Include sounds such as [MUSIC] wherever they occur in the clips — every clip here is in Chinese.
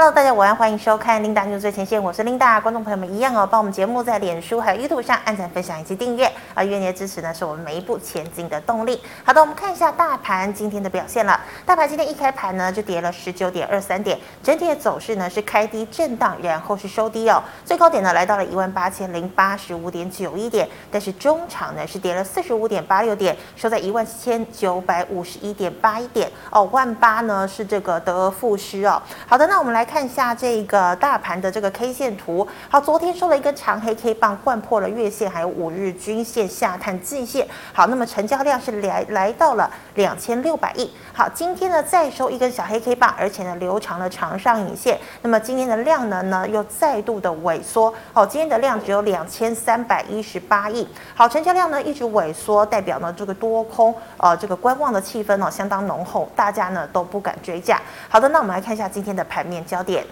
Hello，大家晚安，欢迎收看 Linda News 最前线，我是 Linda。观众朋友们一样哦，帮我们节目在脸书还有 YouTube 上按赞、分享以及订阅啊，愿你的支持呢是我们每一步前进的动力。好的，我们看一下大盘今天的表现了。大盘今天一开盘呢就跌了十九点二三点，整体的走势呢是开低震荡，然后是收低哦。最高点呢来到了一万八千零八十五点九一点，但是中场呢是跌了四十五点八六点，收在一万七千九百五十一点八一点哦。万八呢是这个得而复失哦。好的，那我们来。看一下这个大盘的这个 K 线图，好，昨天收了一根长黑 K 棒，掼破了月线，还有五日均线下探季线，好，那么成交量是来来到了两千六百亿，好，今天呢再收一根小黑 K 棒，而且呢留长了长上影线，那么今天的量能呢又再度的萎缩，好，今天的量只有两千三百一十八亿，好，成交量呢一直萎缩，代表呢这个多空呃这个观望的气氛呢相当浓厚，大家呢都不敢追价，好的，那我们来看一下今天的盘面。焦点。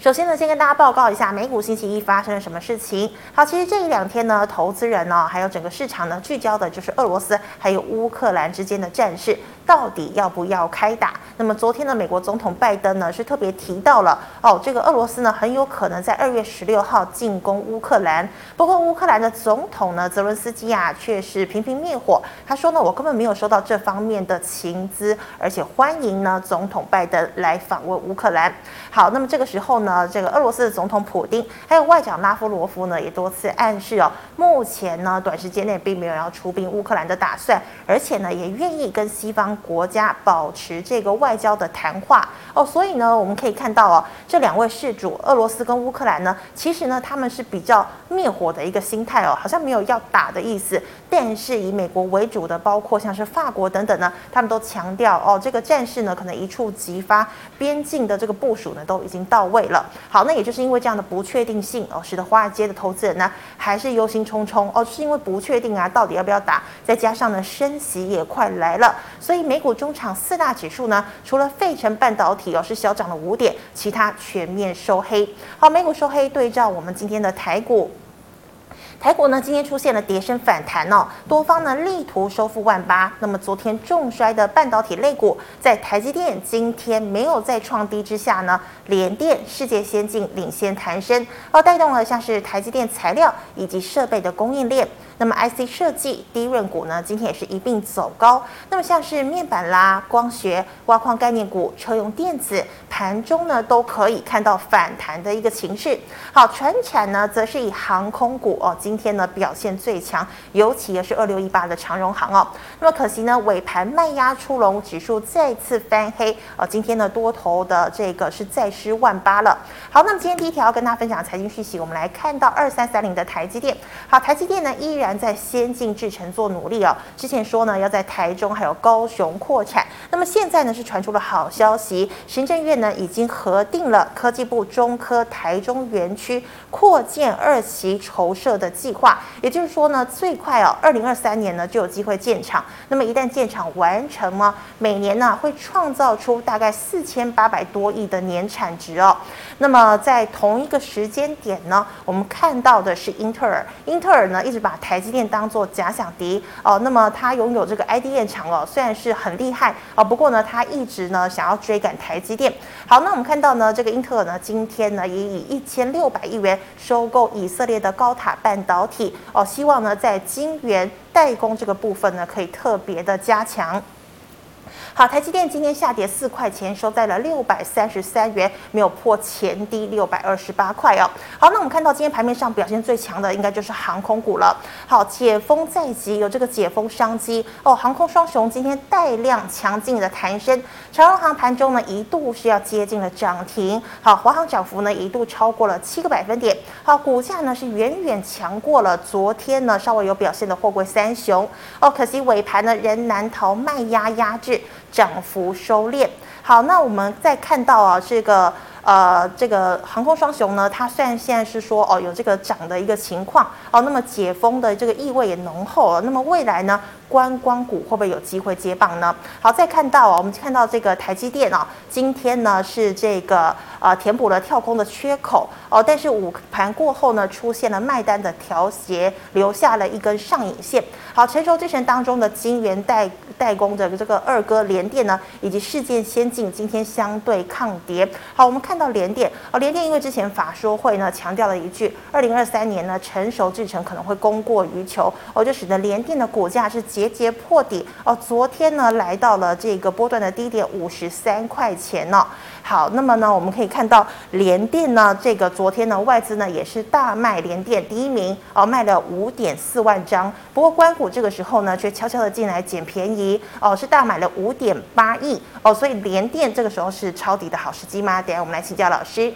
首先呢，先跟大家报告一下美股星期一发生了什么事情。好，其实这一两天呢，投资人呢，还有整个市场呢，聚焦的就是俄罗斯还有乌克兰之间的战事。到底要不要开打？那么昨天的美国总统拜登呢，是特别提到了哦，这个俄罗斯呢很有可能在二月十六号进攻乌克兰。不过乌克兰的总统呢，泽伦斯基啊，却是频频灭火。他说呢，我根本没有收到这方面的情资，而且欢迎呢总统拜登来访问乌克兰。好，那么这个时候呢，这个俄罗斯的总统普丁还有外长拉夫罗夫呢，也多次暗示哦，目前呢短时间内并没有要出兵乌克兰的打算，而且呢也愿意跟西方。国家保持这个外交的谈话哦，所以呢，我们可以看到哦，这两位事主，俄罗斯跟乌克兰呢，其实呢，他们是比较灭火的一个心态哦，好像没有要打的意思。但是以美国为主的，包括像是法国等等呢，他们都强调哦，这个战事呢，可能一触即发，边境的这个部署呢，都已经到位了。好，那也就是因为这样的不确定性哦，使得华尔街的投资人呢，还是忧心忡忡哦，是因为不确定啊，到底要不要打？再加上呢，升息也快来了，所以美股中场四大指数呢，除了费城半导体哦是小涨了五点，其他全面收黑。好，美股收黑，对照我们今天的台股。台股呢，今天出现了跌升反弹哦，多方呢力图收复万八。那么昨天重摔的半导体类股，在台积电今天没有再创低之下呢，联电、世界先进领先弹升，而带动了像是台积电材料以及设备的供应链。那么 IC 设计、低润股呢，今天也是一并走高。那么像是面板啦、光学、挖矿概念股、车用电子，盘中呢都可以看到反弹的一个情势。好，传产呢则是以航空股哦，今今天呢表现最强，尤其也是二六一八的长荣行哦。那么可惜呢，尾盘卖压出笼，指数再次翻黑呃。今天呢多头的这个是再失万八了。好，那么今天第一条要跟大家分享财经讯息，我们来看到二三三零的台积电。好，台积电呢依。然在先进制程做努力哦。之前说呢，要在台中还有高雄扩产，那么现在呢是传出了好消息，行政院呢已经核定了科技部中科台中园区扩建二期筹设的计划，也就是说呢，最快哦，二零二三年呢就有机会建厂。那么一旦建厂完成呢，每年呢会创造出大概四千八百多亿的年产值哦。那么在同一个时间点呢，我们看到的是英特尔，英特尔呢一直把台积电当做假想敌哦。那么它拥有这个 IDM 厂哦，虽然是很厉害哦，不过呢，它一直呢想要追赶台积电。好，那我们看到呢，这个英特尔呢今天呢也以一千六百亿元收购以色列的高塔半导体哦，希望呢在晶圆代工这个部分呢可以特别的加强。好，台积电今天下跌四块钱，收在了六百三十三元，没有破前低六百二十八块哦。好，那我们看到今天盘面上表现最强的应该就是航空股了。好，解封在即，有这个解封商机哦。航空双雄今天带量强劲的弹升，长荣航盘中呢一度是要接近了涨停。好，华航涨幅呢一度超过了七个百分点。好，股价呢是远远强过了昨天呢稍微有表现的货柜三雄哦。可惜尾盘呢仍难逃卖压压制。涨幅收敛。好，那我们再看到啊，这个呃，这个航空双雄呢，它虽然现在是说哦有这个涨的一个情况哦，那么解封的这个意味也浓厚了。那么未来呢，观光股会不会有机会接棒呢？好，再看到啊，我们看到这个台积电啊，今天呢是这个呃填补了跳空的缺口哦，但是午盘过后呢，出现了卖单的调节，留下了一根上影线。好，成熟之神当中的金圆代代工的这个二哥联电呢，以及世界先进今天相对抗跌。好，我们看到联电哦，联电因为之前法说会呢强调了一句，二零二三年呢成熟制程可能会供过于求，哦，就使得联电的股价是节节破底哦，昨天呢来到了这个波段的低点五十三块钱呢、哦。好，那么呢我们可以看到联电呢这个昨天呢外资呢也是大卖联电第一名哦，卖了五点四万张，不过关谷这个时候呢却悄悄的进来捡便宜哦，是大买了五点八亿哦，所以联电这个时候是抄底的好时机吗？等下我们来请教老师。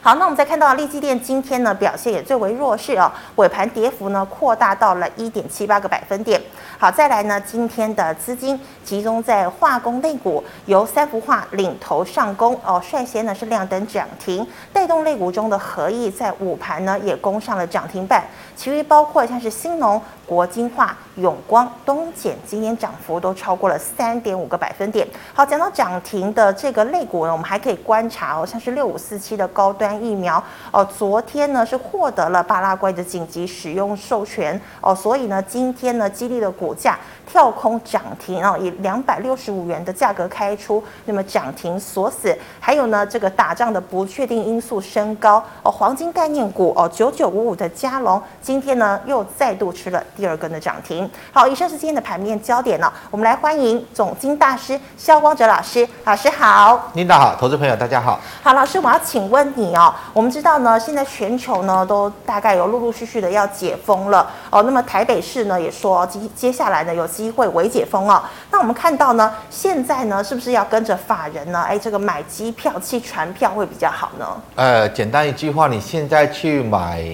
好，那我们再看到利基电今天呢表现也最为弱势哦，尾盘跌幅呢扩大到了一点七八个百分点。好，再来呢，今天的资金集中在化工类股，由三幅化领头上攻哦，率先呢是亮灯涨停，带动类股中的合意在午盘呢也攻上了涨停板，其余包括像是新农。国晶化、永光、东碱今天涨幅都超过了三点五个百分点。好，讲到涨停的这个类股呢，我们还可以观察哦，像是六五四七的高端疫苗哦，昨天呢是获得了巴拉圭的紧急使用授权哦，所以呢今天呢激励的股价跳空涨停哦，以两百六十五元的价格开出，那么涨停锁死。还有呢这个打仗的不确定因素升高哦，黄金概念股哦九九五五的佳龙今天呢又再度吃了。第二根的涨停，好，以上是今天的盘面焦点了。我们来欢迎总经大师肖光哲老师，老师好，领导好，投资朋友大家好。好，老师，我要请问你哦，我们知道呢，现在全球呢都大概有陆陆续续的要解封了哦，那么台北市呢也说接接下来呢有机会微解封哦。那我们看到呢，现在呢是不是要跟着法人呢？哎，这个买机票、去船票会比较好呢？呃，简单一句话，你现在去买。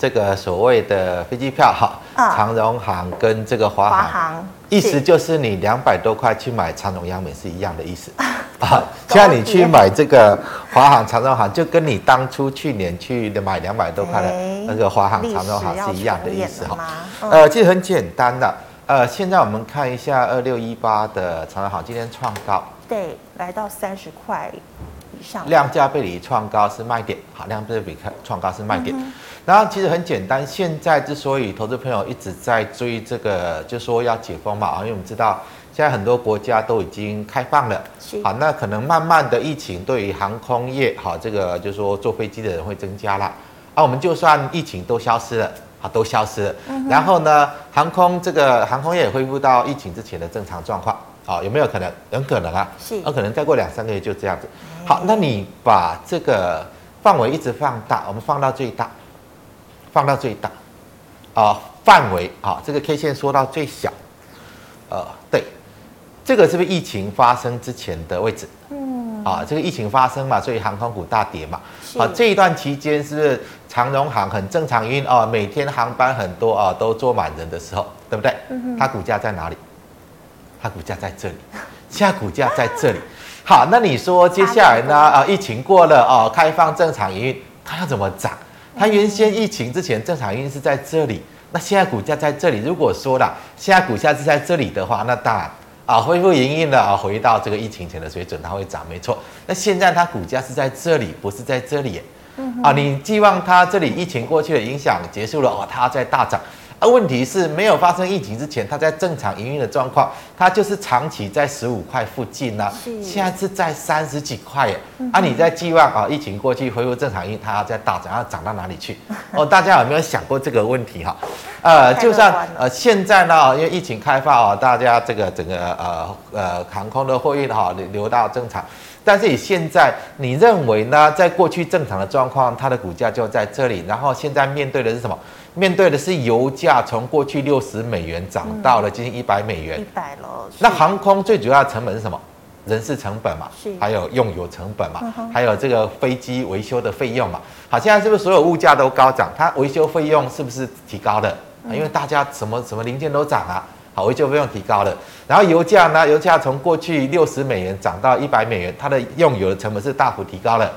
这个所谓的飞机票哈，长荣行跟这个华航，华航意思就是你两百多块去买长荣、央美是一样的意思 [LAUGHS] 啊。像你去买这个华航、长荣行，就跟你当初去年去买两百多块的那个华航、长荣行是一样的意思哈。呃，其实很简单的。呃，现在我们看一下二六一八的长荣行今天创高，对，来到三十块。量价背离创高是卖点，好，量价背离创高是卖点。嗯、然后其实很简单，现在之所以投资朋友一直在追这个，就说要解封嘛，因为我们知道现在很多国家都已经开放了，好，那可能慢慢的疫情对于航空业，好，这个就是说坐飞机的人会增加了，啊，我们就算疫情都消失了，啊，都消失了，嗯、然后呢，航空这个航空业也恢复到疫情之前的正常状况。好，有没有可能？很可能啊，是，有可能再过两三个月就这样子。好，那你把这个范围一直放大，我们放到最大，放到最大，啊，范围啊，这个 K 线缩到最小，呃，对，这个是不是疫情发生之前的位置？嗯，啊，这个疫情发生嘛，所以航空股大跌嘛。啊，这一段期间是不是长荣航很正常，因为哦，每天航班很多啊，都坐满人的时候，对不对？它股价在哪里？它股价在这里，[LAUGHS] 现在股价在这里。好，那你说接下来呢？啊，疫情过了哦，开放正常营运，它要怎么涨？它原先疫情之前正常营运是在这里，那现在股价在这里。如果说了现在股价是在这里的话，那当然啊，恢复营运了啊，回到这个疫情前的水准，它会涨，没错。那现在它股价是在这里，不是在这里。啊，你寄望它这里疫情过去的影响结束了哦，它要再大涨。而问题是没有发生疫情之前，它在正常营运的状况，它就是长期在十五块附近呢、啊。现在是在三十几块耶。啊，你在寄望啊，疫情过去恢复正常营运，它要再大涨，要涨到哪里去？哦，大家有没有想过这个问题哈？呃，就算呃现在呢，因为疫情开放啊，大家这个整个呃呃航空的货运哈流流到正常，但是你现在你认为呢？在过去正常的状况，它的股价就在这里，然后现在面对的是什么？面对的是油价从过去六十美元涨到了接近一百美元，一百了。那航空最主要的成本是什么？人事成本嘛，还有用油成本嘛，还有这个飞机维修的费用嘛。好，现在是不是所有物价都高涨？它维修费用是不是提高的？因为大家什么什么零件都涨啊，好，维修费用提高了。然后油价呢？油价从过去六十美元涨到一百美元，它的用油的成本是大幅提高了。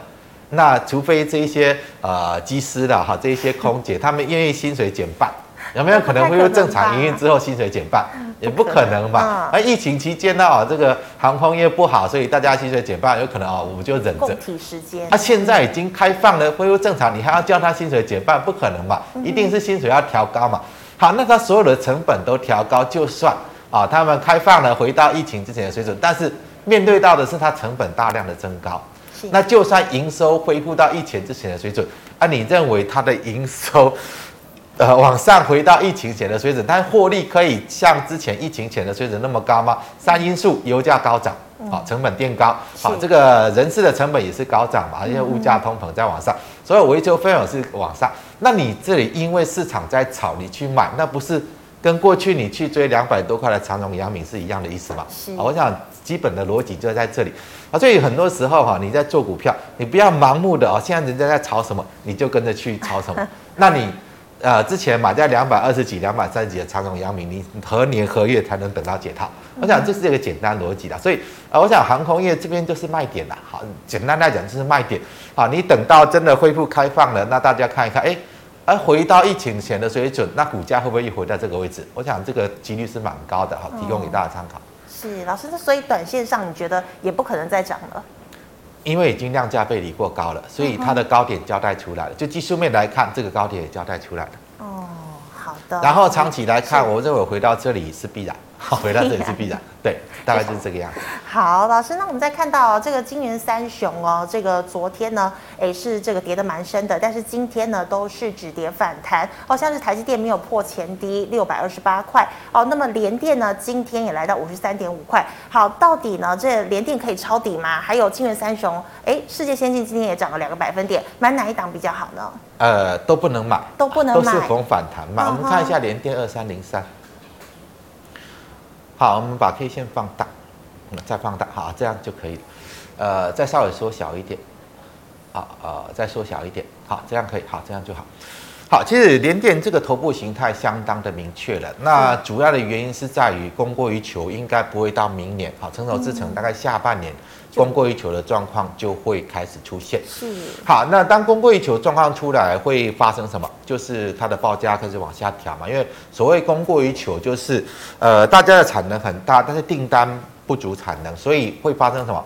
那除非这一些呃机师的哈，这一些空姐，[LAUGHS] 他们愿意薪水减半，有没有可能会正常营运之后薪水减半？也不可能吧？而疫情期间呢，啊，这个航空业不好，所以大家薪水减半，有可能啊，我们就忍着。体时间。他现在已经开放了，恢复正常，你还要叫他薪水减半？不可能嘛？一定是薪水要调高嘛？好，那它所有的成本都调高，就算啊，他们开放了回到疫情之前的水准，但是面对到的是它成本大量的增高。是那就算营收恢复到疫情之前的水准，啊，你认为它的营收？呃，往上回到疫情前的水准，但获利可以像之前疫情前的水准那么高吗？三因素：油价高涨，好，成本垫高，好，这个人事的成本也是高涨嘛，因为物价通膨在往上，所以维修费用是往上。那你这里因为市场在炒，你去买，那不是跟过去你去追两百多块的长荣、阳明是一样的意思吗？是，我想基本的逻辑就在这里啊。所以很多时候哈，你在做股票，你不要盲目的哦，现在人家在炒什么，你就跟着去炒什么，[LAUGHS] 那你。呃，之前买在两百二十几、两百三十几的长荣、阳明，你何年何月才能等到解套？我想这是一个简单逻辑的，所以啊，我想航空业这边就是卖点了。好，简单来讲就是卖点。好，你等到真的恢复开放了，那大家看一看，哎，而回到疫情前的水准，那股价会不会又回到这个位置？我想这个几率是蛮高的，好，提供给大家参考。是老师，那所以短线上你觉得也不可能再涨了？因为已经量价背离过高了，所以它的高点交代出来了。就技术面来看，这个高点也交代出来了。哦，好的。然后长期来看，我认为回到这里是必然。好，回到这里是必然。对，大概就是这个样子。好，老师，那我们再看到这个晶圆三雄哦，这个昨天呢，诶是这个跌的蛮深的，但是今天呢都是止跌反弹，哦像是台积电没有破前低六百二十八块哦。那么联电呢，今天也来到五十三点五块。好，到底呢这联电可以抄底吗？还有晶圆三雄，诶，世界先进今天也涨了两个百分点，买哪一档比较好呢？呃，都不能买，都不能买，都是逢反弹嘛。Uh huh、我们看一下联电二三零三。好，我们把 K 线放大，再放大，好，这样就可以了。呃，再稍微缩小一点，好，呃，再缩小一点，好，这样可以，好，这样就好。好，其实连电这个头部形态相当的明确了。那主要的原因是在于供过于求，应该不会到明年。好，成熟制成大概下半年。供过于求的状况就会开始出现。是。好，那当供过于求状况出来，会发生什么？就是它的报价开始往下调嘛。因为所谓供过于求，就是呃大家的产能很大，但是订单不足产能，所以会发生什么？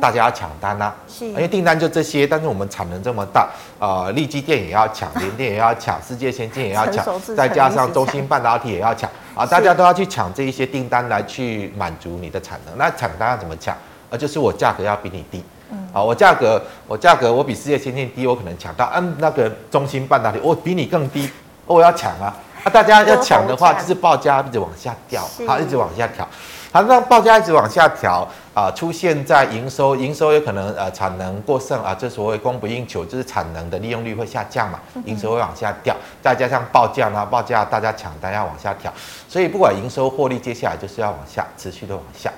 大家要抢单呐、啊。是。因为订单就这些，但是我们产能这么大，呃，力积电也要抢，[LAUGHS] 联电也要抢，世界先进也要抢，再加上中芯半导体也要抢啊，大家都要去抢这一些订单来去满足你的产能。那抢单要怎么抢？啊，就是我价格要比你低，嗯，啊，我价格，我价格，我比世界先进低，我可能抢到，嗯，那个中芯半导体，我比你更低，我要抢啊，啊，大家要抢的话，就是报价一直往下掉，好，一直往下调。好，那报价一直往下调啊，出现在营收，营收有可能呃产能过剩啊，这所谓供不应求，就是产能的利用率会下降嘛，营收会往下掉，再加上报价呢，报价大家抢大家往下调，所以不管营收获利，接下来就是要往下持续的往下。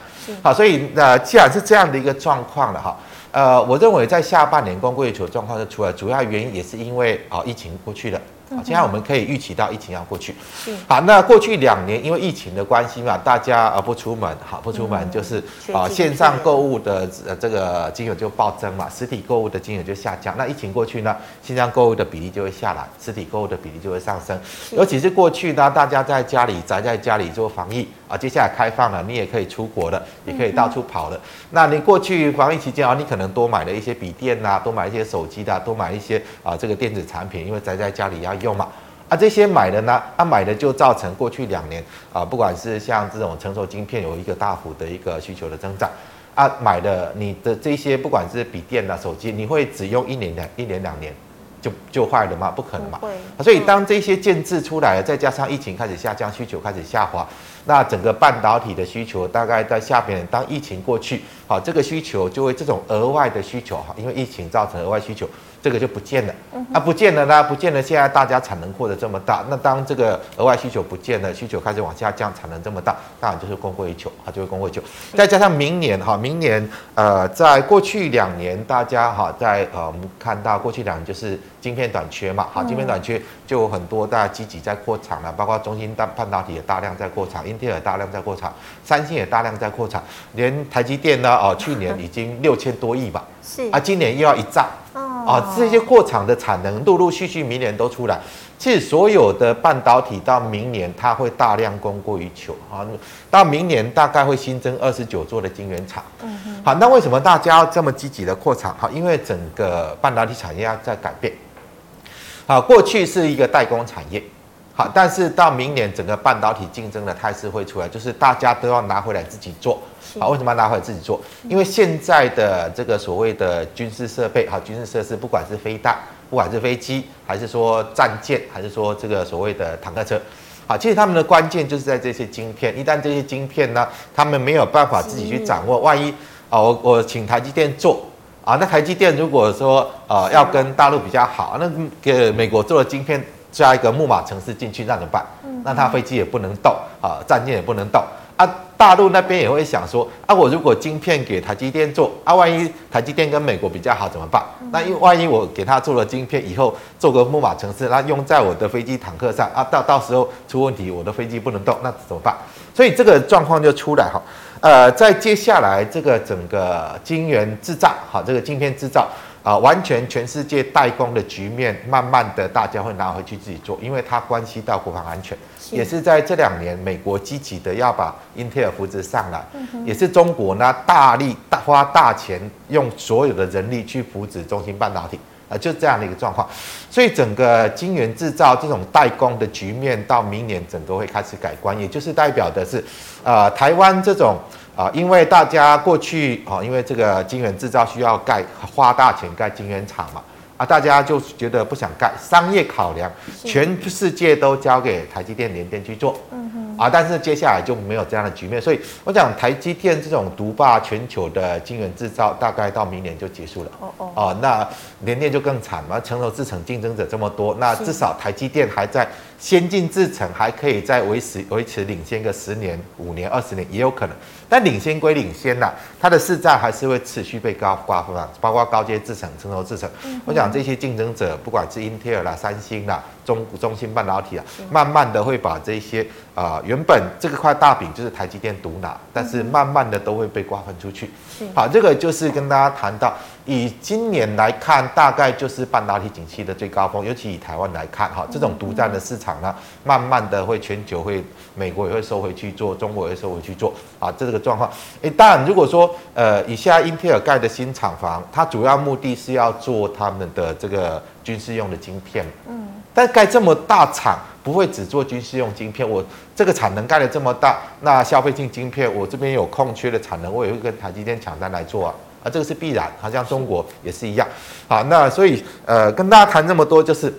好，所以呃既然是这样的一个状况了哈，呃，我认为在下半年供过于求状况就出来，主要原因也是因为啊疫情过去了。现在我们可以预期到疫情要过去，是好。那过去两年因为疫情的关系嘛，大家啊不出门，好不出门就是啊线上购物的呃这个金额就暴增嘛，实体购物的金额就下降。那疫情过去呢，线上购物的比例就会下来，实体购物的比例就会上升。尤其是过去呢，大家在家里宅在家里做防疫啊，接下来开放了，你也可以出国了，也可以到处跑了。那你过去防疫期间啊，你可能多买了一些笔电呐，多买一些手机的，多买一些啊这个电子产品，因为宅在家里要。用嘛啊，这些买的呢，啊买的就造成过去两年啊，不管是像这种成熟晶片有一个大幅的一个需求的增长啊，买的你的这些不管是笔电啊、手机，你会只用一年两一年两年就就坏了吗？不可能嘛。会。所以当这些建制出来了，再加上疫情开始下降，需求开始下滑，那整个半导体的需求大概在下边，当疫情过去，好，这个需求就会这种额外的需求哈，因为疫情造成额外需求。这个就不见了，啊，不见了呢，不见了。现在大家产能扩得这么大，那当这个额外需求不见了，需求开始往下降，产能这么大，当然就是供过于求，它就会供过于求。再加上明年哈，明年呃，在过去两年，大家哈，在呃，我们看到过去两年就是晶片短缺嘛，好，晶片短缺就有很多大家积极在扩产了，包括中芯半导体也大量在扩产，英特尔大量在扩产，三星也大量在扩产，连台积电呢，哦，去年已经六千多亿吧，是啊，今年又要一兆。啊，这些扩厂的产能陆陆续续明年都出来，其实所有的半导体到明年它会大量供过于求啊，到明年大概会新增二十九座的晶圆厂。嗯哼。好，那为什么大家要这么积极的扩厂？好，因为整个半导体产业要在改变。好，过去是一个代工产业。好，但是到明年整个半导体竞争的态势会出来，就是大家都要拿回来自己做。好，为什么要拿回来自己做？因为现在的这个所谓的军事设备，好，军事设施，不管是飞弹，不管是飞机，还是说战舰，还是说这个所谓的坦克车，好，其实他们的关键就是在这些晶片。一旦这些晶片呢，他们没有办法自己去掌握，万一啊，我我请台积电做啊，那台积电如果说呃要跟大陆比较好，那给美国做的晶片加一个木马城市进去，那怎么办？那他飞机也不能动啊，战舰也不能动。啊，大陆那边也会想说，啊，我如果晶片给台积电做，啊，万一台积电跟美国比较好怎么办？那因为万一我给他做了晶片以后，做个木马城市，那用在我的飞机、坦克上，啊，到到时候出问题，我的飞机不能动，那怎么办？所以这个状况就出来哈。呃，在接下来这个整个晶圆制造，好，这个晶片制造。啊，完全全世界代工的局面，慢慢的大家会拿回去自己做，因为它关系到国防安全，是。也是在这两年，美国积极的要把英特尔扶植上来，嗯、也是中国呢大力大花大钱，用所有的人力去扶植中芯半导体，啊，就这样的一个状况，所以整个晶圆制造这种代工的局面，到明年整个会开始改观，也就是代表的是，呃，台湾这种。啊，因为大家过去啊，因为这个晶圆制造需要盖花大钱盖晶圆厂嘛，啊，大家就觉得不想盖，商业考量，全世界都交给台积电、联电去做。嗯哼。啊，但是接下来就没有这样的局面，所以我讲台积电这种独霸全球的晶圆制造，大概到明年就结束了。哦哦。啊，那联电就更惨嘛，成熟制程竞争者这么多，那至少台积电还在。先进制程还可以再维持维持领先个十年、五年、二十年也有可能，但领先归领先呐，它的市占还是会持续被高瓜分啊，包括高阶制程、成熟制程。我想这些竞争者，不管是英特尔啦、三星啦、中中芯半导体啊，慢慢的会把这些啊原本这个块大饼就是台积电独拿，但是慢慢的都会被瓜分出去。好，这个就是跟大家谈到。以今年来看，大概就是半导体景气的最高峰，尤其以台湾来看，哈，这种独占的市场呢，慢慢的会全球会，美国也会收回去做，中国也会收回去做，啊，这个状况。诶，当然，如果说，呃，以下英特尔盖的新厂房，它主要目的是要做他们的这个军事用的晶片，嗯，但盖这么大厂，不会只做军事用晶片，我这个产能盖的这么大，那消费性晶片，我这边有空缺的产能，我也会跟台积电抢单来做啊。啊，这个是必然，好像中国也是一样。好，那所以呃，跟大家谈这么多，就是，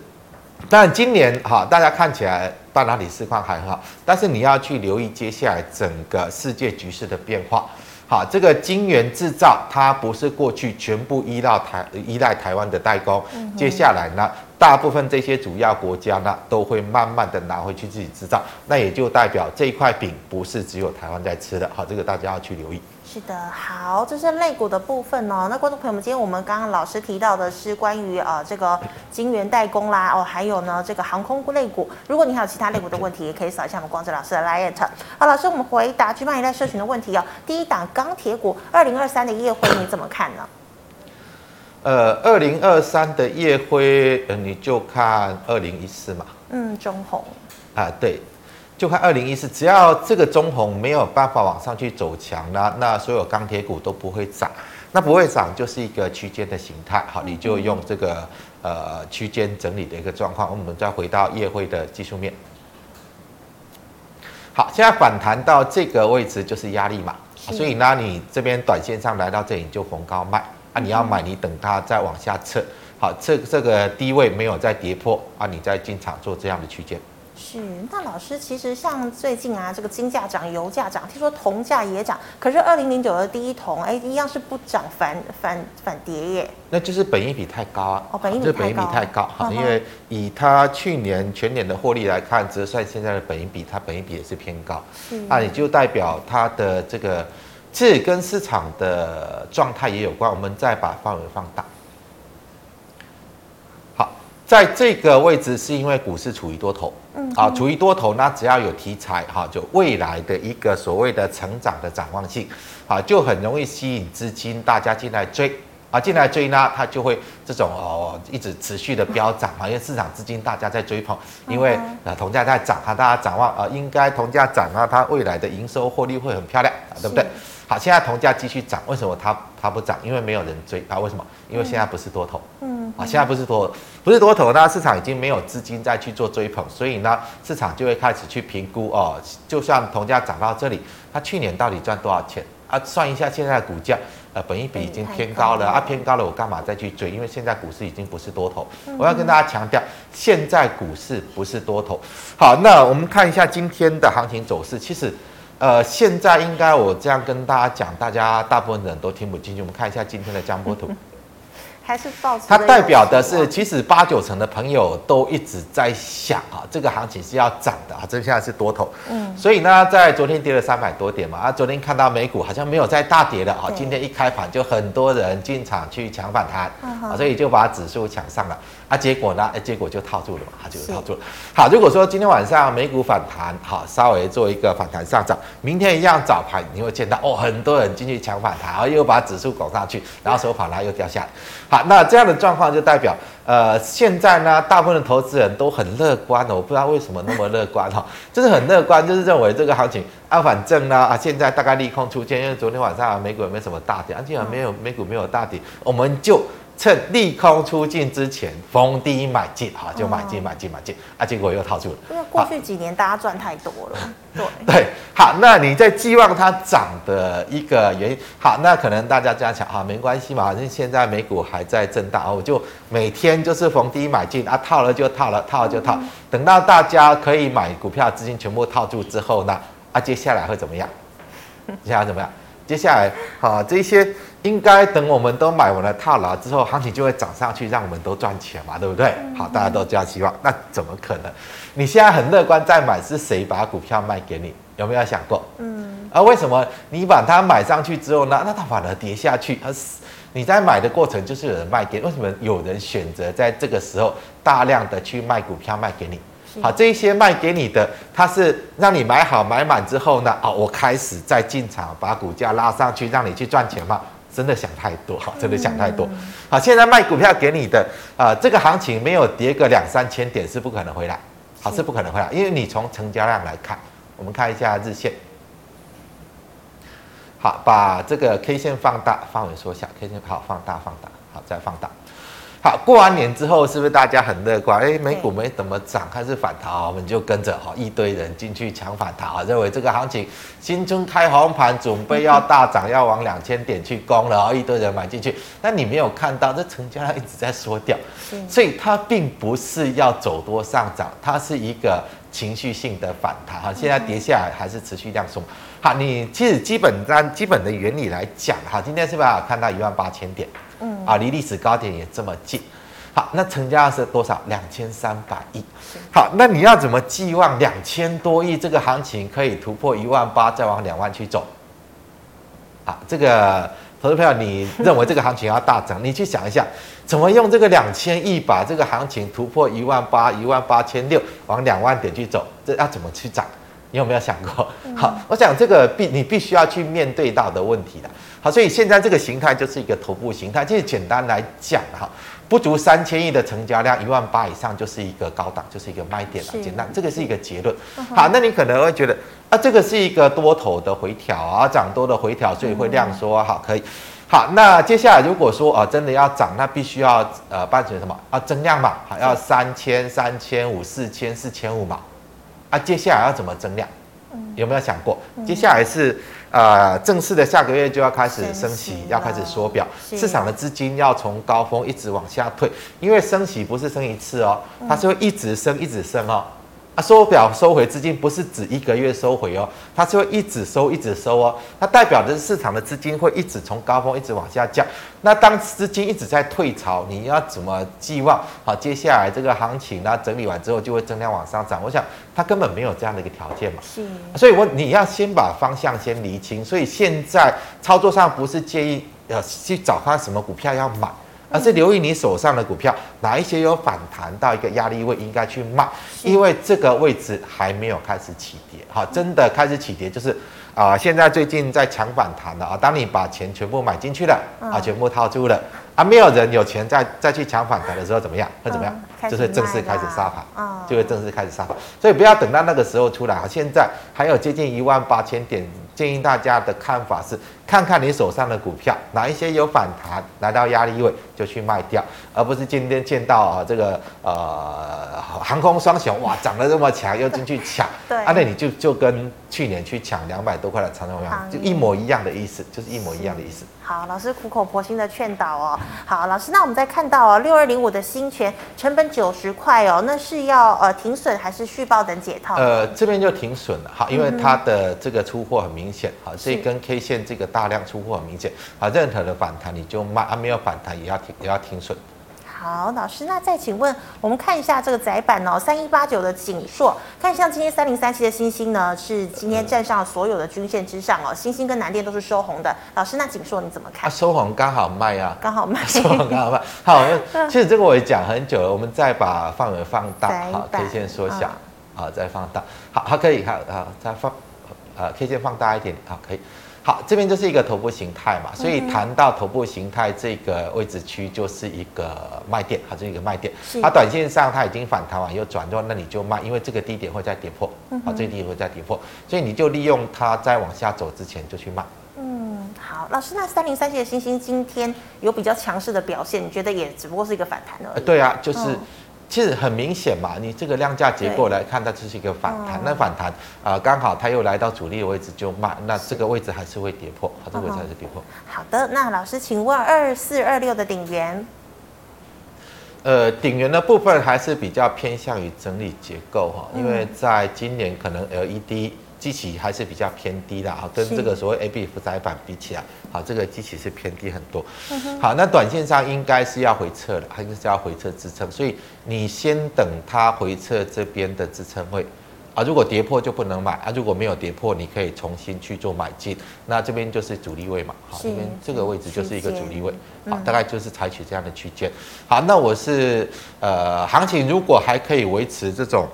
但今年哈，大家看起来半导体市况还很好，但是你要去留意接下来整个世界局势的变化。好，这个晶圆制造它不是过去全部依赖台依赖台湾的代工，接下来呢，大部分这些主要国家呢都会慢慢的拿回去自己制造，那也就代表这一块饼不是只有台湾在吃的。好，这个大家要去留意。是的，好，这是肋骨的部分哦。那观众朋友们，今天我们刚刚老师提到的是关于呃这个晶圆代工啦，哦，还有呢这个航空肋骨。如果你还有其他肋骨的问题，也可以扫一下我们光哲老师的 LINE。好，老师，我们回答聚邦一代社群的问题哦。第一档钢铁股二零二三的夜辉，你怎么看呢？呃，二零二三的夜辉，呃，你就看二零一四嘛。嗯，中红。啊，对。就看二零一四，只要这个中红没有办法往上去走强，那那所有钢铁股都不会涨，那不会涨就是一个区间的形态，好，你就用这个呃区间整理的一个状况。我们再回到夜会的技术面，好，现在反弹到这个位置就是压力嘛，所以呢，你这边短线上来到这里就逢高卖啊，你要买你等它再往下测，好，这这个低位没有再跌破啊，你再进场做这样的区间。是，那老师其实像最近啊，这个金价涨，油价涨，听说铜价也涨，可是二零零九的第一铜，哎，一样是不涨反反反跌耶。那就是本益比太高啊，哦，本益比太高，本益比太高，好，因为以它去年全年的获利来看，折算现在的本益比，它本益比也是偏高，是那也就代表它的这个这跟市场的状态也有关。我们再把范围放大。在这个位置是因为股市处于多头，嗯，啊，处于多头，呢只要有题材，哈，就未来的一个所谓的成长的展望性，啊，就很容易吸引资金，大家进来追，啊，进来追呢，它就会这种哦，一直持续的飙涨，啊，因为市场资金大家在追捧，因为啊，铜价在涨，啊，大家展望啊，应该铜价涨啊，它未来的营收获利会很漂亮，啊，对不对？好，现在铜价继续涨，为什么它它不涨？因为没有人追，啊，为什么？因为现在不是多头，嗯。啊，现在不是多不是多头，那市场已经没有资金再去做追捧，所以呢，市场就会开始去评估哦，就算铜价涨到这里，它去年到底赚多少钱啊？算一下现在的股价。呃，本益比已经偏高了啊，偏高了，我干嘛再去追？因为现在股市已经不是多头。我要跟大家强调，现在股市不是多头。好，那我们看一下今天的行情走势。其实，呃，现在应该我这样跟大家讲，大家大部分人都听不进去。我们看一下今天的江波图。[LAUGHS] 还是抱持它代表的是，其实八九成的朋友都一直在想啊，这个行情是要涨的啊，这现在是多头，嗯，所以呢，在昨天跌了三百多点嘛，啊，昨天看到美股好像没有再大跌了啊，今天一开盘就很多人进场去抢反弹，啊，所以就把指数抢上了。啊，结果呢？哎，结果就套住了嘛，它就套住了。好，如果说今天晚上美股反弹，好，稍微做一个反弹上涨，明天一样早盘你会见到哦，很多人进去抢反弹，然后又把指数拱上去，然后收盘它又掉下来。好，那这样的状况就代表，呃，现在呢，大部分的投资人都很乐观的，我不知道为什么那么乐观哈，就是很乐观，就是认为这个行情啊，反正呢啊，现在大概利空出尽，因为昨天晚上美股也没什么大跌，啊，既然没有美股没有大跌，我们就。趁利空出尽之前逢低买进，哈，就买进买进买进啊，结果又套住了。因为过去几年大家赚太多了，[LAUGHS] 对对。好，那你在寄望它涨的一个原因，好，那可能大家这样想，哈，没关系嘛，反正现在美股还在震荡，我就每天就是逢低买进啊，套了就套了，套了就套，等到大家可以买股票资金全部套住之后呢，啊，接下来会怎么样？[LAUGHS] 接下来怎么样？接下来，好，这些。应该等我们都买完了套牢之后，行情就会涨上去，让我们都赚钱嘛，对不对？好，大家都这样希望，那怎么可能？你现在很乐观再买，是谁把股票卖给你？有没有想过？嗯。啊为什么你把它买上去之后呢？那它反而跌下去？而你在买的过程就是有人卖给，为什么有人选择在这个时候大量的去卖股票卖给你？好，这一些卖给你的，它是让你买好买满之后呢？啊，我开始再进场把股价拉上去，让你去赚钱嘛。真的想太多，哈，真的想太多。好，现在卖股票给你的，啊，这个行情没有跌个两三千点是不可能回来，好，是不可能回来，因为你从成交量来看，我们看一下日线，好，把这个 K 线放大，范围缩小，K 线好，放大，放大，好，再放大。好，过完年之后，是不是大家很乐观？哎，美股没怎么涨，开始反弹，我们就跟着哈一堆人进去抢反弹啊，认为这个行情新春开红盘，准备要大涨，要往两千点去攻了啊，一堆人买进去。但你没有看到，这成交量一直在缩掉，所以它并不是要走多上涨，它是一个情绪性的反弹哈。现在跌下来还是持续量缩。好，你其实基本按基本的原理来讲哈，今天是不是看到一万八千点？嗯啊，离历史高点也这么近，好，那成交量是多少？两千三百亿。好，那你要怎么寄望两千多亿这个行情可以突破一万八，再往两万去走？啊，这个投资朋友，你认为这个行情要大涨？你去想一下，怎么用这个两千亿把这个行情突破一万八、一万八千六，往两万点去走？这要怎么去涨？你有没有想过？好，我想这个必你必须要去面对到的问题了。好，所以现在这个形态就是一个头部形态。其实简单来讲哈，不足三千亿的成交量，一万八以上就是一个高档，就是一个卖点了。简单，这个是一个结论。好，那你可能会觉得啊，这个是一个多头的回调啊，涨多的回调，所以会量缩。好，可以。好，那接下来如果说啊，真的要涨，那必须要呃伴随什么啊？增量嘛，好，要三千、三千五、四千、四千五嘛。啊，接下来要怎么增量？有没有想过？接下来是呃正式的下个月就要开始升息，要开始缩表，市场的资金要从高峰一直往下退，因为升息不是升一次哦，它是会一直升，一直升哦。啊，缩表收回资金不是指一个月收回哦，它是会一直收，一直收哦。它代表的是市场的资金会一直从高峰一直往下降。那当资金一直在退潮，你要怎么寄望？好，接下来这个行情呢整理完之后就会增量往上涨。我想它根本没有这样的一个条件嘛。是。所以我你要先把方向先厘清。所以现在操作上不是建议呃去找它什么股票要买。而是留意你手上的股票，哪一些有反弹到一个压力位，应该去卖，因为这个位置还没有开始起跌。好，真的开始起跌，就是啊，现在最近在抢反弹的啊。当你把钱全部买进去了啊，全部套住了啊，没有人有钱再再去抢反弹的时候怎么样？会怎么样？就是正式开始杀盘，就会正式开始杀盘。所以不要等到那个时候出来啊，现在还有接近一万八千点建议大家的看法是，看看你手上的股票哪一些有反弹，来到压力位就去卖掉，而不是今天见到啊这个呃航空双雄哇涨得这么强，又进去抢，对，啊那你就就跟去年去抢两百多块的长荣一样，就一模一样的意思，就是一模一样的意思。好，老师苦口婆心的劝导哦。好，老师，那我们再看到哦，六二零五的新权成本九十块哦，那是要呃停损还是续报等解套？呃，这边就停损了，好，因为它的这个出货很明显，好，这一根 K 线这个大量出货很明显，啊，任何的反弹你就卖，啊没有反弹也要停也要停损。好，老师，那再请问，我们看一下这个窄板哦，三一八九的景硕，看像今天三零三七的星星呢，是今天站上所有的均线之上哦，星星跟南电都是收红的。老师，那景硕你怎么看？啊，收红刚好卖啊，刚好卖，收红刚好卖。好，[LAUGHS] 其实这个我也讲很久了，我们再把范围放大，好，K 线缩小，好，再放大，好，好，可以，好，好，再放，呃，K 线放大一点，好，可以。好，这边就是一个头部形态嘛，所以谈到头部形态这个位置区就是一个卖点，好，这是一个卖点。它短线上它已经反弹完又转弱，那你就卖，因为这个低点会再跌破，好，这个低点会再跌破，所以你就利用它在往下走之前就去卖。嗯，好，老师，那三零三七的星星今天有比较强势的表现，你觉得也只不过是一个反弹而已？对啊，就是。其实很明显嘛，你这个量价结构来看，它只是一个反弹。那反弹啊，刚好它又来到主力的位置就卖，那这个位置还是会跌破，它，这个位置还是跌破。好的，那老师，请问二四二六的顶元，呃，顶元的部分还是比较偏向于整理结构哈，因为在今年可能 LED。机器还是比较偏低的啊，跟这个所谓 ABF 载板比起来，好，这个基期是偏低很多。好，那短线上应该是要回撤了，还是要回撤支撑，所以你先等它回撤这边的支撑位啊，如果跌破就不能买啊，如果没有跌破，你可以重新去做买进。那这边就是主力位嘛，好，这边这个位置就是一个主力位，好，大概就是采取这样的区间。好，那我是呃，行情如果还可以维持这种。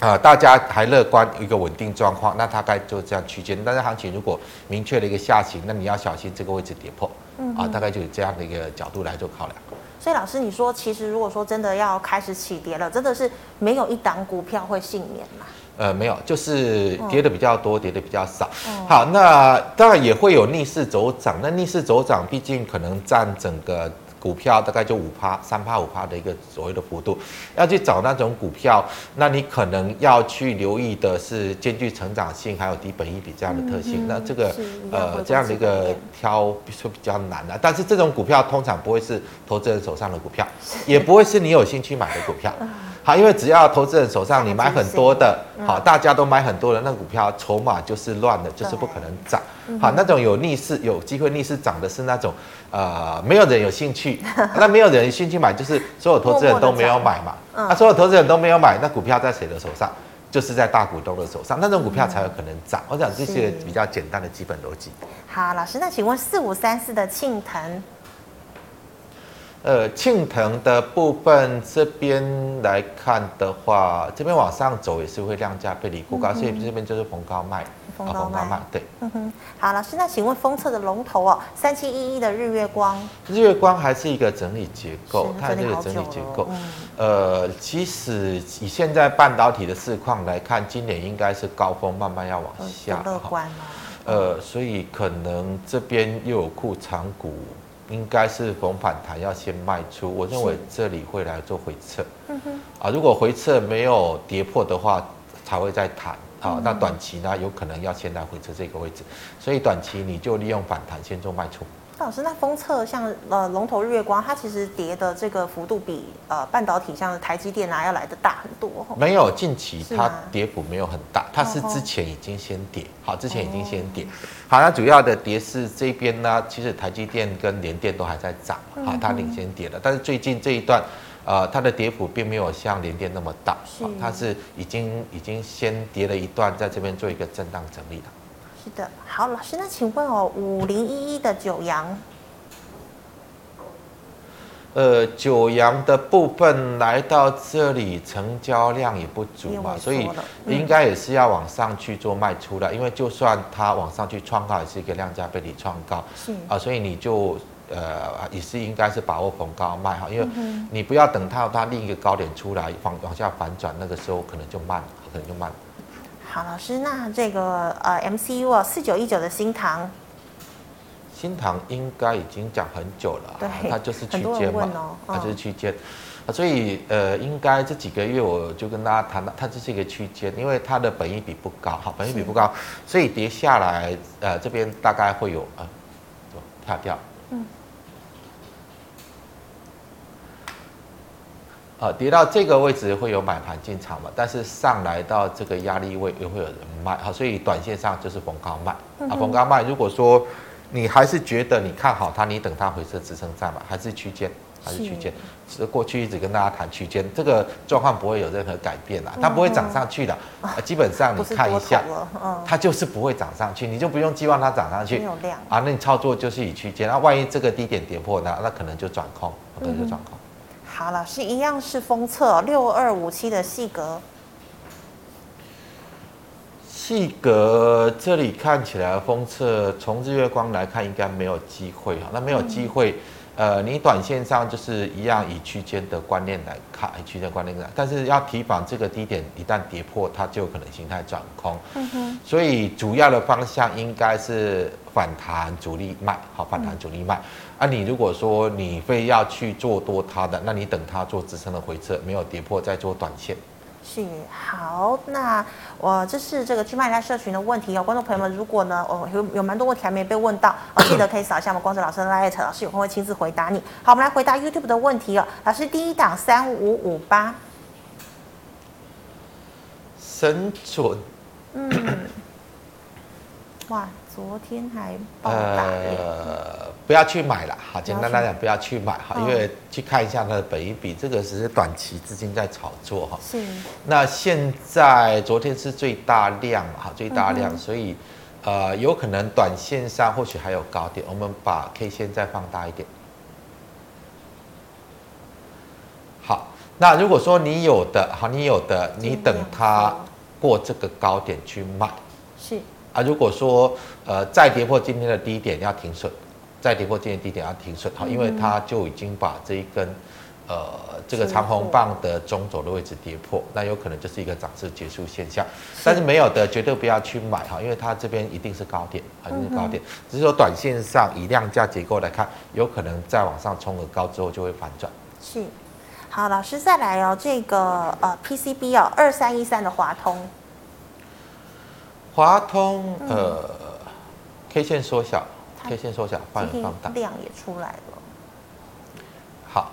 啊，大家还乐观一个稳定状况，那大概就这样区间。但是行情如果明确的一个下行，那你要小心这个位置跌破。嗯，啊，大概就是这样的一个角度来做考量。所以老师，你说其实如果说真的要开始起跌了，真的是没有一档股票会幸免吗？呃，没有，就是跌的比较多，跌的比较少。嗯好，那当然也会有逆势走涨。那逆势走涨，毕竟可能占整个。股票大概就五趴、三趴、五趴的一个所谓的幅度，要去找那种股票，那你可能要去留意的是兼具成长性还有低本益比这样的特性。嗯、那这个呃这样的一个挑是比较难的，但是这种股票通常不会是投资人手上的股票，也不会是你有兴趣买的股票。[LAUGHS] 好，因为只要投资人手上你买很多的，好，大家都买很多的，那股票筹码就是乱的，就是不可能涨。好，那种有逆势、有机会逆势涨的是那种，呃，没有人有兴趣，那没有人有兴趣买，就是所有投资人都没有买嘛。[LAUGHS] 那所有投资人都没有买，那股票在谁的手上？就是在大股东的手上，那种股票才有可能涨。我想这些比较简单的基本逻辑。好，老师，那请问四五三四的庆腾。呃，庆腾的部分这边来看的话，这边往上走也是会量价背离过高，嗯、所以这边就是逢高卖，逢高卖，逢高卖，对。嗯哼，好，老师，那请问封测的龙头哦，三七一一的日月光，日月光还是一个整理结构，它这个整理结构，嗯、呃，其实以现在半导体的市况来看，今年应该是高峰，慢慢要往下，乐观呃，所以可能这边又有库藏股。应该是逢反弹要先卖出，我认为这里会来做回撤。嗯哼，啊，如果回撤没有跌破的话，才会再弹。啊，那短期呢，有可能要先来回撤这个位置，所以短期你就利用反弹先做卖出。老师，那封测像呃龙头日月光，它其实跌的这个幅度比呃半导体像台积电啊要来的大很多。没有，近期它跌幅没有很大，它是之前已经先跌，好，之前已经先跌。好，那主要的跌势这边呢，其实台积电跟联电都还在涨，好，它领先跌了。但是最近这一段，呃，它的跌幅并没有像联电那么大，好，它是已经已经先跌了一段，在这边做一个震荡整理了。是的，好，老师，那请问哦，五零一一的九阳，呃，九阳的部分来到这里，成交量也不足嘛，所以应该也是要往上去做卖出的，嗯、因为就算它往上去创高，也是一个量价背离创高，是。啊，所以你就呃也是应该是把握逢高卖哈，因为你不要等到它另一个高点出来往往下反转，那个时候可能就慢，可能就慢。好，老师，那这个呃 MCU 啊，四九一九的新塘，新塘应该已经讲很久了，对，它就是区间嘛，哦、它就是区间，所以呃，应该这几个月我就跟大家谈了，它就是一个区间，因为它的本益比不高，哈，本益比不高，所以跌下来，呃，这边大概会有呃，跳掉，嗯。啊，跌到这个位置会有买盘进场嘛？但是上来到这个压力位又会有人卖，好，所以短线上就是逢高卖啊，逢高卖。如果说你还是觉得你看好它，你等它回撤支撑站嘛，还是区间，还是区间。是过去一直跟大家谈区间，这个状况不会有任何改变啦，它不会涨上去的。啊基本上你看一下，它就是不会涨上去，你就不用寄望它涨上去。啊，那你操作就是以区间，那万一这个低点跌破呢？那可能就转空，可能就转空。好了，是一样是封测六二五七的细格，细格这里看起来封测从日月光来看应该没有机会哈，那没有机会，嗯、呃，你短线上就是一样以区间的观念来看，以区间观念来，但是要提防这个低点一旦跌破，它就可能形态转空，嗯哼，所以主要的方向应该是反弹主力卖，好，反弹主力卖。嗯啊，你如果说你非要去做多它的，那你等它做支撑的回撤没有跌破再做短线。是好，那我这是这个 GMoney 来社群的问题哦，观众朋友们，如果呢，哦有有蛮多问题还没被问到，哦，记得可以扫一下我们光子老师的 Light，老师有空会亲自回答你。好，我们来回答 YouTube 的问题哦，老师第一档三五五八，神准，嗯，哇。昨天还呃，不要去买了，好，简单来讲，不要去买，哈，因为去看一下它的本一比，这个只是短期资金在炒作，哈。是。那现在昨天是最大量，哈，最大量，所以呃，有可能短线上或许还有高点，我们把 K 线再放大一点。好，那如果说你有的，好，你有的，你等它过这个高点去卖。是。啊，如果说呃再跌破今天的低点要停损，再跌破今天低点要停损，好，因为它就已经把这一根呃这个长红棒的中轴的位置跌破，那有可能就是一个涨势结束现象。但是没有的绝对不要去买哈，因为它这边一定是高点，一定是高点。只是说短线上以量价结构来看，有可能再往上冲个高之后就会反转。是，好，老师再来哦，这个呃 PCB 哦，二三一三的华通。华通呃、嗯、，K 线缩小，K 线缩小，放放大，量也出来了。好，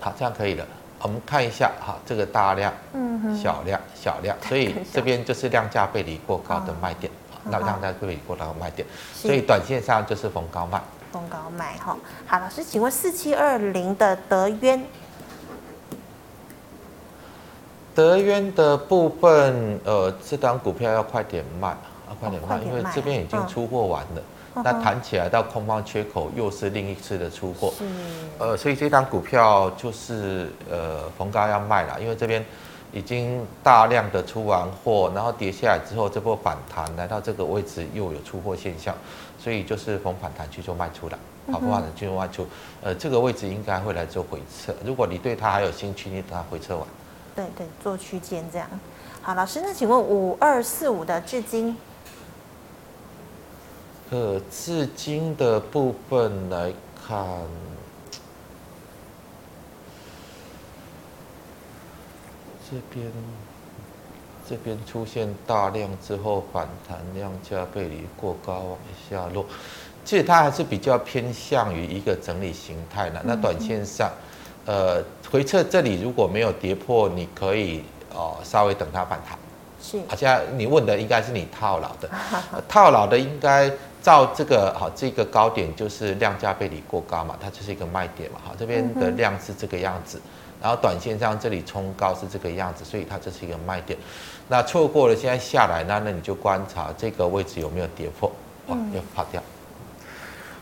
好，这样可以了。我们看一下哈，这个大量，嗯哼，小量，小量，所以这边就是量价背离过高的卖点，那量价背离过高的卖点，所以短线上就是逢高卖，逢高卖哈。好，老师，请问四七二零的德渊。德渊的部分，呃，这档股票要快点卖，要快点卖，因为这边已经出货完了。哦、那弹起来到空方缺口，又是另一次的出货。是。呃，所以这档股票就是呃逢高要卖了，因为这边已经大量的出完货，然后跌下来之后，这波反弹来到这个位置又有出货现象，所以就是逢反弹去做卖出了，好，逢反弹去做卖出。呃，这个位置应该会来做回撤。如果你对它还有兴趣，你等它回撤完。对对，做区间这样。好，老师，那请问五二四五的至今，呃，至今的部分来看，这边这边出现大量之后反弹，量价背离过高往下落，其实它还是比较偏向于一个整理形态的。那短线上。呃，回撤这里如果没有跌破，你可以哦稍微等它反弹。是，好像你问的应该是你套牢的，[LAUGHS] 套牢的应该照这个好，这个高点就是量价背离过高嘛，它就是一个卖点嘛，好，这边的量是这个样子，然后短线上这里冲高是这个样子，所以它这是一个卖点。那错过了现在下来，那那你就观察这个位置有没有跌破，哇，要跑掉。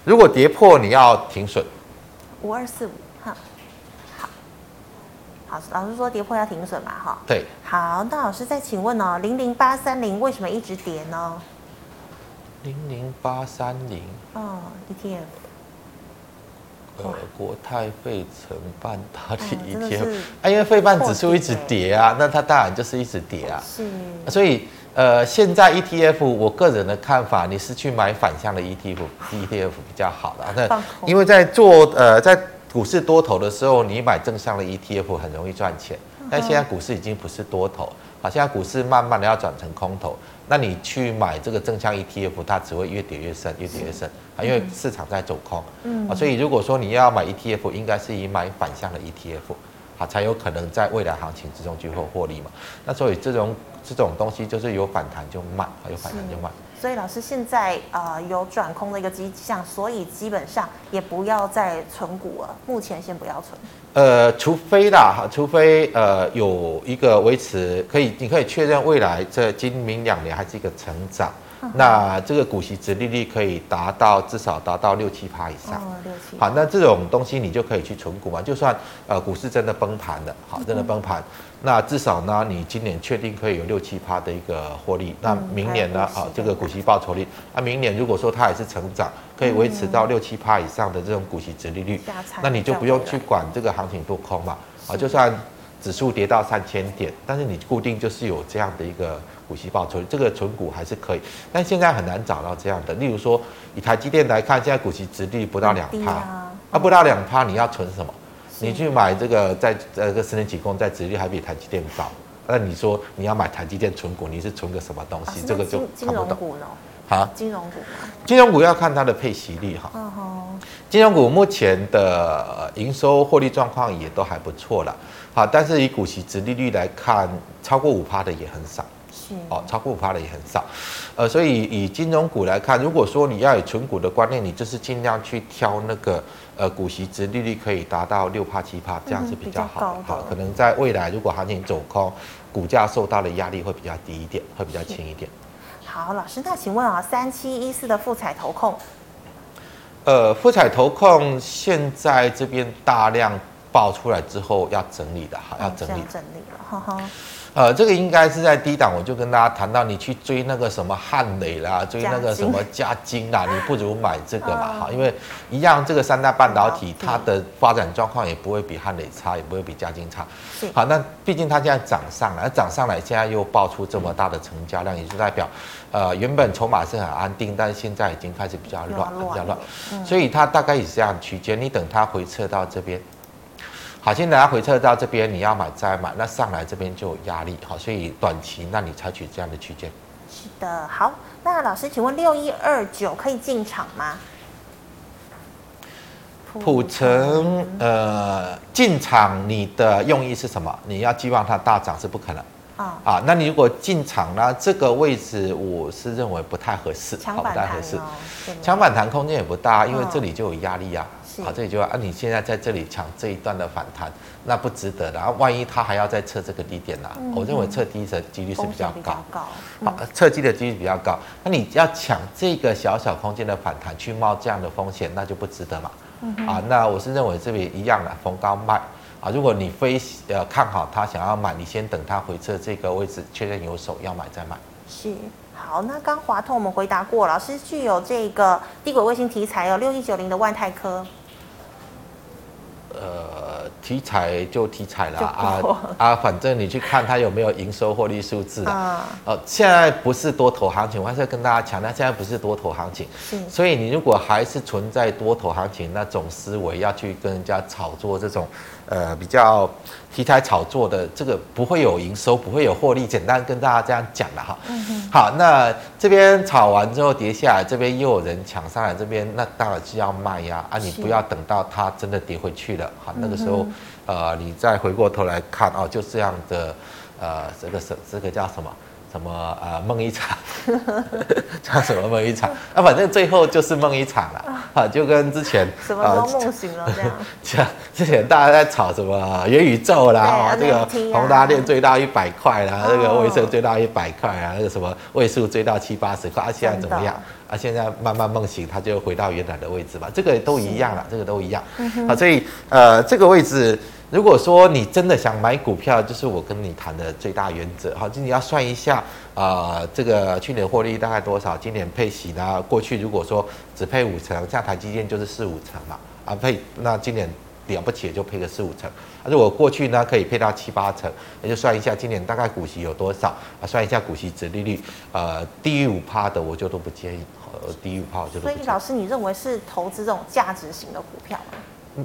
如果跌破，你要停损。五二四五。好，老师说跌破要停损嘛，哈。对。好，那老师再请问哦，零零八三零为什么一直跌呢？零零八三零。哦，ETF。呃，国泰费城半导体 ETF，啊，因为费半指数一直跌啊，那它当然就是一直跌啊。是。所以呃，现在 ETF，我个人的看法，你是去买反向的 ETF，ETF 比较好的。那因为在做呃在股市多头的时候，你买正向的 ETF 很容易赚钱。但现在股市已经不是多头，好，现在股市慢慢的要转成空头。那你去买这个正向 ETF，它只会越跌越深，越跌越深啊，因为市场在走空。嗯，啊，所以如果说你要买 ETF，应该是以买反向的 ETF，啊，才有可能在未来行情之中去获获利嘛。那所以这种这种东西就是有反弹就卖，有反弹就卖。所以老师现在呃有转空的一个迹象，所以基本上也不要再存股了，目前先不要存。呃，除非啦哈，除非呃有一个维持可以，你可以确认未来这今明两年还是一个成长。那这个股息殖利率可以达到至少达到六七趴以上，哦，六七。好，那这种东西你就可以去存股嘛。就算呃股市真的崩盘了，好，真的崩盘，那至少呢，你今年确定可以有六七趴的一个获利。那明年呢，啊，这个股息报酬率，那明年如果说它也是成长，可以维持到六七趴以上的这种股息殖利率，那你就不用去管这个行情多空嘛。啊，就算指数跌到三千点，但是你固定就是有这样的一个。股息报酬，这个存股还是可以，但现在很难找到这样的。例如说，以台积电来看，现在股息殖利率不到两趴，啊，啊，不到两趴，你要存什么？你去买这个在呃个十年期公债殖利率还比台积电高，那你说你要买台积电存股，你是存个什么东西？啊、这个就看不懂。好，金融股，金融股要看它的配息率哈。金融股目前的营收获利状况也都还不错了，好，但是以股息殖利率来看，超过五趴的也很少。哦，超过五趴的也很少，呃，所以以金融股来看，如果说你要有存股的观念，你就是尽量去挑那个呃股息值利率可以达到六帕七帕，这样是比较好的。好，可能在未来如果行情走空，股价受到的压力会比较低一点，会比较轻一点。好，老师，那请问啊，三七一四的富彩投控，呃，富彩投控现在这边大量爆出来之后要整理的，好，要整理，整理了，哈哈。呃，这个应该是在低档，我就跟大家谈到，你去追那个什么汉磊啦，追那个什么嘉金啦，[LAUGHS] 你不如买这个嘛，哈，因为一样，这个三大半导体它的发展状况也不会比汉磊差，也不会比嘉金差。好，那毕竟它现在涨上来，涨上来，现在又爆出这么大的成交量，也就代表，呃，原本筹码是很安定，但是现在已经开始比较乱，比较乱，所以它大概也是这样区间，你等它回撤到这边。好，现在它回撤到这边，你要买再买，那上来这边就有压力，好，所以短期那你采取这样的区间。是的，好，那老师，请问六一二九可以进场吗？普成，呃，进场你的用意是什么？你要寄望它大涨是不可能。啊、哦、啊，那你如果进场呢？这个位置我是认为不太合适，好，不太合适。抢反弹空间也不大，因为这里就有压力啊。好，这里就啊，你现在在这里抢这一段的反弹，那不值得的。然后万一他还要再测这个低点呢、啊嗯？我认为测低的几率是比较高。高嗯、好，测低的几率比较高。那你要抢这个小小空间的反弹去冒这样的风险，那就不值得嘛。嗯、啊，那我是认为这边一样的逢高卖。啊，如果你非呃看好它，想要买，你先等它回撤这个位置，确认有手要买再买。是，好，那刚华通我们回答过，老师具有这个低轨卫星题材哦，六一九零的万泰科。呃，题材就题材了啊啊，反正你去看它有没有营收获利数字啊。现在不是多头行情，我还是要跟大家强调，现在不是多头行情。所以你如果还是存在多头行情那种思维，要去跟人家炒作这种。呃，比较题材炒作的这个不会有营收，不会有获利，简单跟大家这样讲了哈。嗯。好，那这边炒完之后跌下来，这边又有人抢上来，这边那当然是要卖呀。啊，你不要等到它真的跌回去了，好，那个时候，呃，你再回过头来看哦，就这样的，呃，这个是这个叫什么？什么啊？梦一场，[LAUGHS] 叫什么梦一场？啊，反正最后就是梦一场了啊！就跟之前什么时候梦醒了这样。[LAUGHS] 像之前大家在炒什么元宇宙啦，啊，这个宏达电追到一百块啦，[LAUGHS] 这个卫生追到一百块啊，那个什么位数追到七八十块，啊，现在怎么样？啊，现在慢慢梦醒，它就回到原来的位置吧。这个都一样了，这个都一样。啊，所以呃，这个位置。如果说你真的想买股票，就是我跟你谈的最大原则。好，就你要算一下啊、呃，这个去年获利大概多少？今年配息呢？过去如果说只配五成，像台积电就是四五成嘛，啊配那今年了不起也就配个四五成。如果过去呢可以配到七八成，那就算一下今年大概股息有多少啊？算一下股息殖利率，呃，低于五趴的我就都不建议，呃，低于五趴我就都不建议。所以老师，你认为是投资这种价值型的股票吗？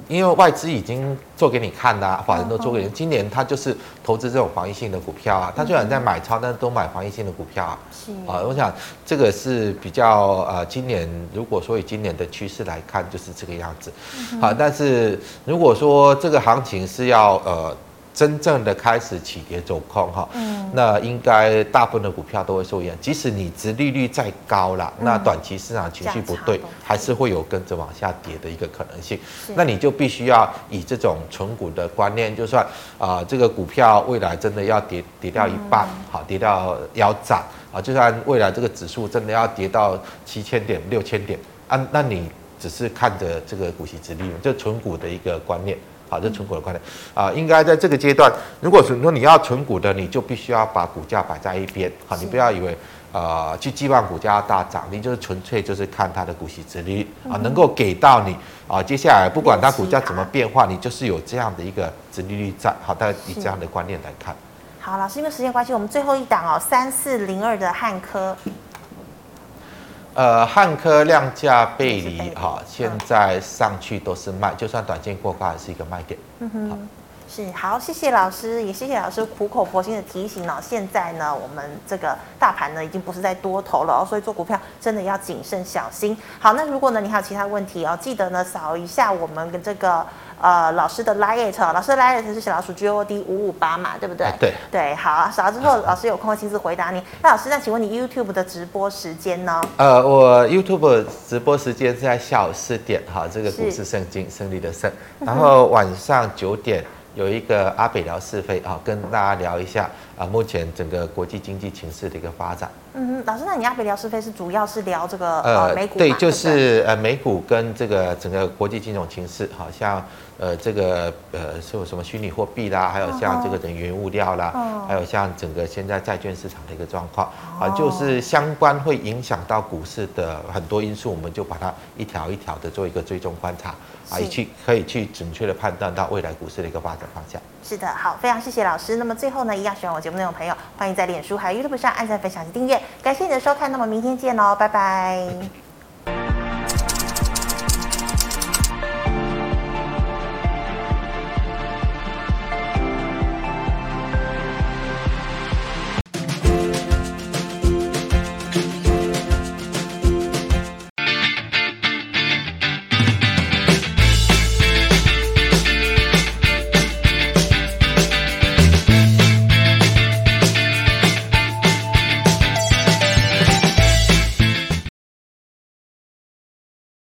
因为外资已经做给你看啦，法人都做给你。今年他就是投资这种防疫性的股票啊，他虽然在买超，但是都买防疫性的股票啊。是啊，我想这个是比较呃，今年如果说以今年的趋势来看，就是这个样子。好，但是如果说这个行情是要呃。真正的开始起跌走空哈，嗯，那应该大部分的股票都会受影响。即使你殖利率再高了，那短期市场情绪不对，还是会有跟着往下跌的一个可能性。那你就必须要以这种存股的观念，就算啊这个股票未来真的要跌跌掉一半，好跌到腰斩啊，就算未来这个指数真的要跌到七千点、六千点啊，那你只是看着这个股息殖利率，就存股的一个观念。好，这存股的观念啊，应该在这个阶段，如果是说你要存股的，你就必须要把股价摆在一边。好，你不要以为呃去寄望股价要大涨，你就是纯粹就是看它的股息值率啊，能够给到你啊，接下来不管它股价怎么变化，你就是有这样的一个值利率在。好，大家以这样的观念来看。好，老师，因为时间关系，我们最后一档哦，三四零二的汉科。呃，汉科量价背离哈，现在上去都是卖，就算短线过高还是一个卖点。嗯哼，是好，谢谢老师，也谢谢老师苦口婆心的提醒哦。现在呢，我们这个大盘呢已经不是在多头了哦，所以做股票真的要谨慎小心。好，那如果呢你还有其他问题哦，记得呢扫一下我们的这个。呃，老师的 Line，老师的 Line 是小老鼠 G O D 五五八嘛，对不对？对对，好，扫了之后，老师有空会亲自回答你。那老师，那请问你 YouTube 的直播时间呢？呃，我 YouTube 直播时间是在下午四点，哈，这个股市圣经胜利的胜，然后晚上九点。有一个阿北聊是非啊，跟大家聊一下啊，目前整个国际经济情势的一个发展。嗯，老师，那你阿北聊是非是主要是聊这个呃美股对，就是呃美股跟这个整个国际金融形势，好像呃这个呃是有什么虚拟货币啦，还有像这个能源物料啦，还有像整个现在债券市场的一个状况啊，就是相关会影响到股市的很多因素，我们就把它一条一条的做一个追踪观察。啊，去可以去准确的判断到未来股市的一个发展方向。是的，好，非常谢谢老师。那么最后呢，一样喜欢我节目内容的朋友，欢迎在脸书还有 YouTube 上按赞、分享及订阅。感谢你的收看，那么明天见喽，拜拜。